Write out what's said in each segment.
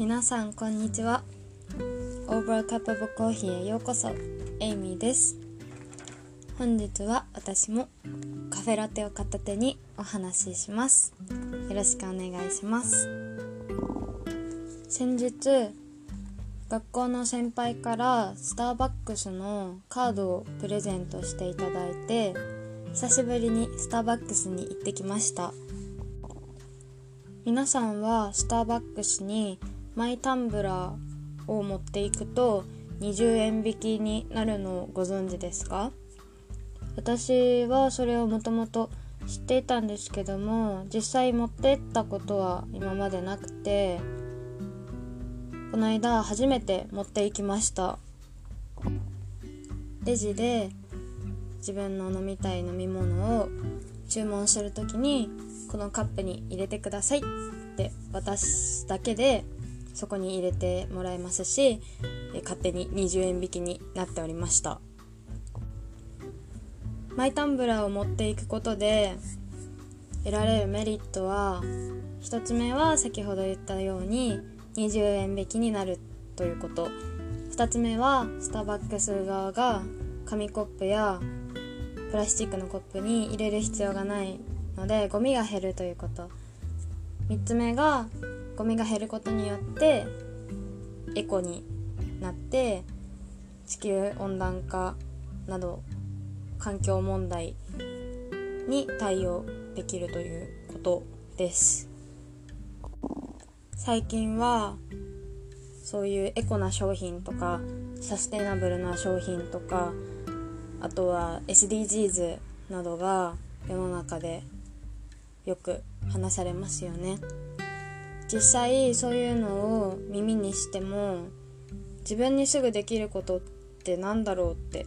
皆さんこんにちは。Over a Cup of Coffee へようこそ。エイミーです。本日は私もカフェラテを片手にお話しします。よろしくお願いします。先日学校の先輩からスターバックスのカードをプレゼントしていただいて久しぶりにスターバックスに行ってきました。皆さんはスターバックスにマイタンブラーを持っていくと20円引きになるのをご存知ですか？私はそれをもともと知っていたんですけども実際持ってったことは今までなくてこの間初めて持っていきました。レジで自分の飲みたい飲み物を注文する時にこのカップに入れてくださいって渡すだけでそこに入れてもらえますし勝手に20円引きになっておりました。マイタンブラーを持っていくことで得られるメリットは1つ目は先ほど言ったように20円引きになるということ。2つ目はスターバックス側が紙コップやプラスチックのコップに入れる必要がないのでゴミが減るということ。3つ目がゴミが減ることによってエコになって地球温暖化など環境問題に対応できるということです。最近はそういうエコな商品とかサステナブルな商品とかあとは SDGs などが世の中でよく話されますよね。実際そういうのを耳にしても自分にすぐできることって何だろうって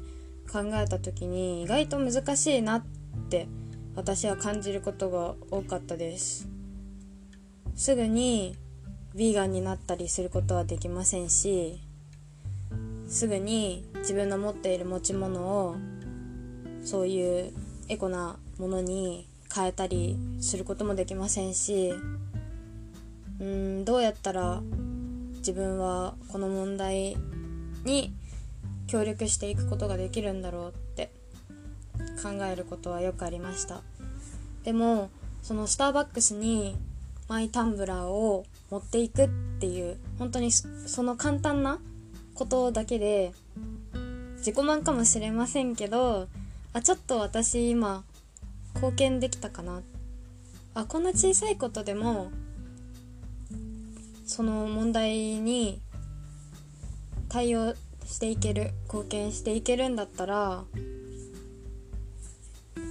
考えた時に意外と難しいなって私は感じることが多かったです。すぐにヴィーガンになったりすることはできませんしすぐに自分の持っている持ち物をそういうエコなものに変えたりすることもできませんしうんどうやったら自分はこの問題に協力していくことができるんだろうって考えることはよくありました。でもそのスターバックスにマイタンブラーを持っていくっていう本当にその簡単なことだけで自己満かもしれませんけどあちょっと私今貢献できたかな。あこんな小さいことでもその問題に対応していける貢献していけるんだったら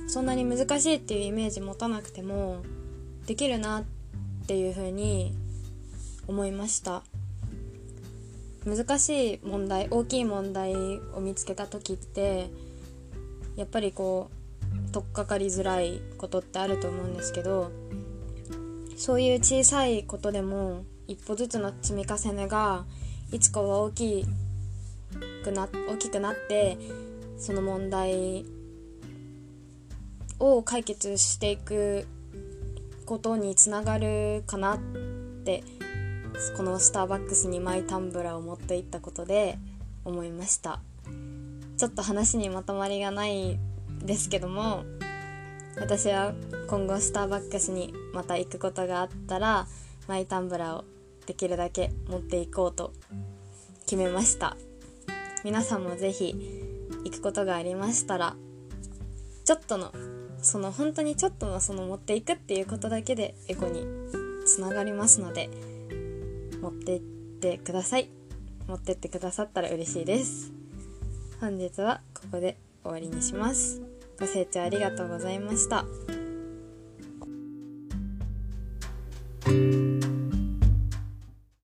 そんなに難しいっていうイメージ持たなくてもできるなっていうふうに思いました。難しい問題大きい問題を見つけた時ってやっぱりこう取っかかりづらいことってあると思うんですけどそういう小さいことでも一歩ずつの積み重ねがいつかは大きくな大きくなってその問題を解決していくことにつながるかなってこのスターバックスにマイタンブラーを持っていったことで思いました。ちょっと話にまとまりがないですけども私は今後スターバックスにまた行くことがあったらマイタンブラーをできるだけ持っていこうと決めました。皆さんも是非行くことがありましたらちょっとのその本当にちょっとのその持っていくっていうことだけでエコにつながりますので持っていってください。持ってってくださったら嬉しいです。本日はここで終わりにします。ご清聴ありがとうございました。